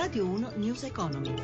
Radio 1 News Economy.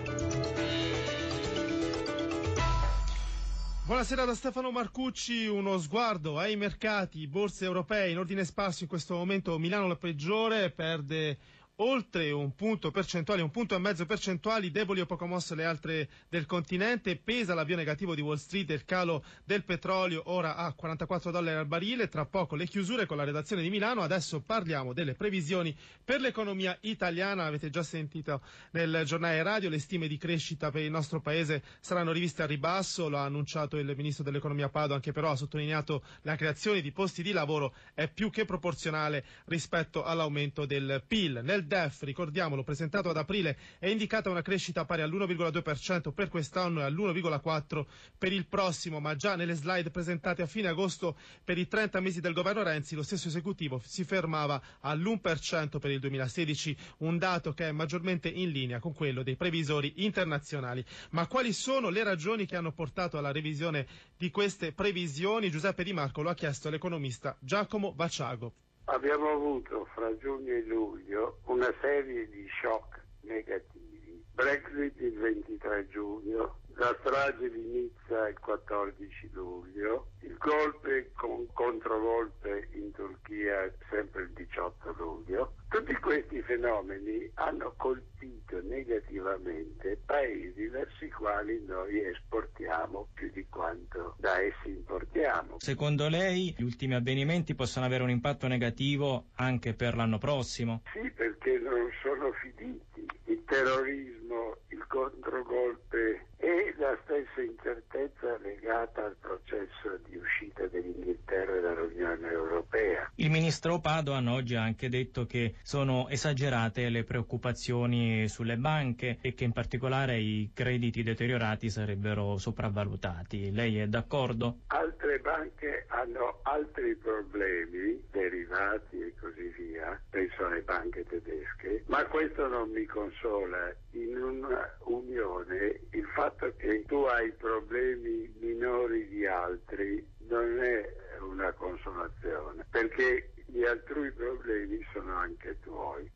Buonasera da Stefano Marcucci, uno sguardo ai mercati, borse europee in ordine sparso in questo momento Milano la peggiore, perde oltre un punto percentuale, un punto e mezzo percentuali, deboli o poco mosse le altre del continente, pesa l'avvio negativo di Wall Street e il calo del petrolio ora a 44 dollari al barile, tra poco le chiusure con la redazione di Milano, adesso parliamo delle previsioni per l'economia italiana, avete già sentito nel giornale radio, le stime di crescita per il nostro paese saranno riviste a ribasso, lo ha annunciato il ministro dell'economia Pado, anche però ha sottolineato la creazione di posti di lavoro è più che proporzionale rispetto all'aumento del PIL. Nel DEF, ricordiamolo, presentato ad aprile, è indicata una crescita pari all'1,2% per quest'anno e all'1,4% per il prossimo, ma già nelle slide presentate a fine agosto per i 30 mesi del governo Renzi, lo stesso esecutivo si fermava all'1% per il 2016, un dato che è maggiormente in linea con quello dei previsori internazionali. Ma quali sono le ragioni che hanno portato alla revisione di queste previsioni? Giuseppe Di Marco lo ha chiesto all'economista Giacomo Vaciago. Abbiamo avuto fra giugno e luglio una serie di shock negativi. Brexit il 23 giugno, la strage di Nizza il 14 luglio, il golpe con controvolpe in Turchia sempre il 18 luglio. Tutti questi fenomeni hanno colpito negativamente paesi verso i quali noi esportiamo più di quanto da essi importiamo. Secondo lei gli ultimi avvenimenti possono avere un impatto negativo anche per l'anno prossimo? Sì, perché non sono finiti. Il terrorismo, il controgolpe e la stessa incertezza legata al processo di uscita dell'Inghilterra dall'Unione Europea. Il ministro Padoan oggi ha anche detto che sono esagerate le preoccupazioni sulle banche e che in particolare i crediti deteriorati sarebbero sopravvalutati. Lei è d'accordo? Altre banche hanno altri problemi derivati e così via, penso alle banche tedesche, ma questo non mi consola. In un'unione fatto che tu hai problemi minori di altri non è una consolazione, perché gli altrui problemi sono anche tuoi.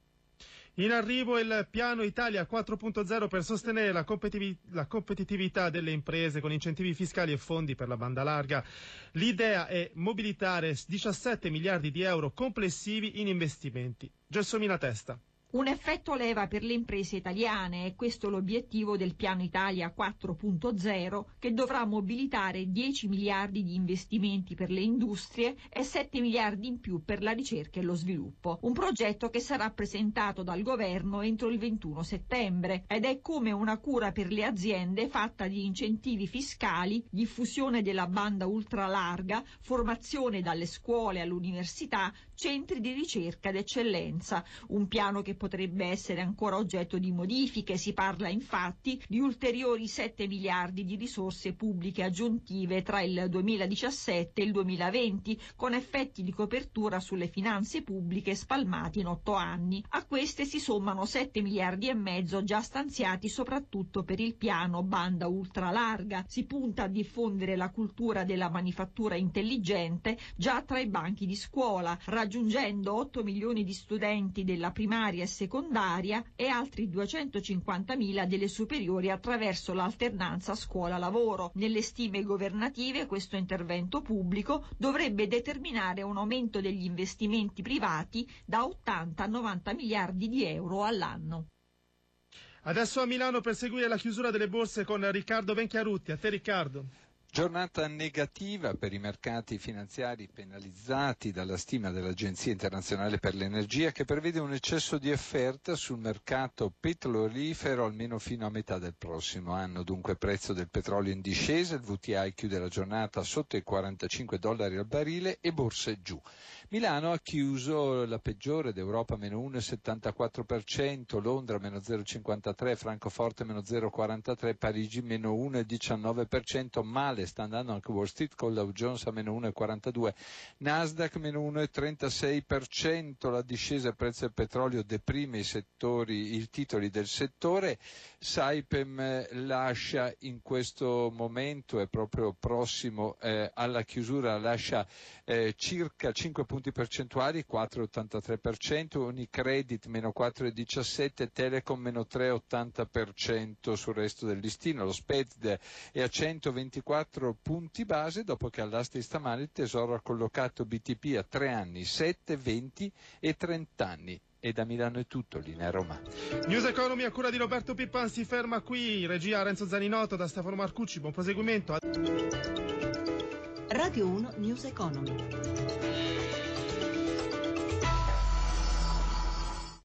In arrivo il piano Italia 4.0 per sostenere la, competitiv- la, competitività delle imprese con incentivi fiscali e fondi per la banda larga. L'idea è mobilitare 17 miliardi di euro complessivi in investimenti. Gelsomina Testa. Un effetto leva per le imprese italiane è questo l'obiettivo del Piano Italia 4.0 che dovrà mobilitare 10 miliardi di investimenti per le industrie e 7 miliardi in più per la ricerca e lo sviluppo. Un progetto che sarà presentato dal governo entro il 21 settembre ed è come una cura per le aziende fatta di incentivi fiscali, diffusione della banda ultralarga, formazione dalle scuole all'università, centri di ricerca d'eccellenza. Un piano che potrebbe essere ancora oggetto di modifiche. Si parla infatti di ulteriori 7 miliardi di risorse pubbliche aggiuntive tra il 2017 e il 2020, con effetti di copertura sulle finanze pubbliche spalmati in otto anni. A queste si sommano 7 miliardi e mezzo già stanziati soprattutto per il piano banda ultralarga. Si punta a diffondere la cultura della manifattura intelligente già tra i banchi di scuola, raggiungendo 8 milioni di studenti della primaria secondaria e altri 250.000 delle superiori attraverso l'alternanza scuola-lavoro. Nelle stime governative questo intervento pubblico dovrebbe determinare un aumento degli investimenti privati da 80 a 90 miliardi di euro all'anno. Adesso a Milano per seguire la chiusura delle borse con Riccardo Venchiarutti. A te Riccardo. Giornata negativa per i mercati finanziari penalizzati dalla stima dell'Agenzia internazionale per l'energia che prevede un eccesso di offerta sul mercato petrolifero almeno fino a metà del prossimo anno. Dunque prezzo del petrolio in discesa, il VTI chiude la giornata sotto i 45 dollari al barile e borse giù. Milano ha chiuso la peggiore d'Europa meno 1,74%, Londra meno 0,53%, Francoforte meno 0,43%, Parigi meno 1,19%, male male, sta andando anche Wall Street con Dow Jones a meno 1,42, Nasdaq meno 1,36%, la discesa del prezzo del petrolio deprime i, settori, i titoli del settore, Saipem eh, lascia in questo momento, è proprio prossimo eh, alla chiusura, lascia eh, circa 5 punti percentuali, 4,83%, Unicredit meno 4,17%, Telecom meno 3,80% sul resto del listino, lo SPED è a 124 punti base dopo che all'asta stamani il Tesoro ha collocato BTP a 3 anni, 7, 20 e 30 anni. E da Milano è tutto, linea Roma. News Economy a cura di Roberto Pippan si ferma qui, regia Renzo Zaninotto da Stefano Marcucci, buon proseguimento. Radio 1 News Economy.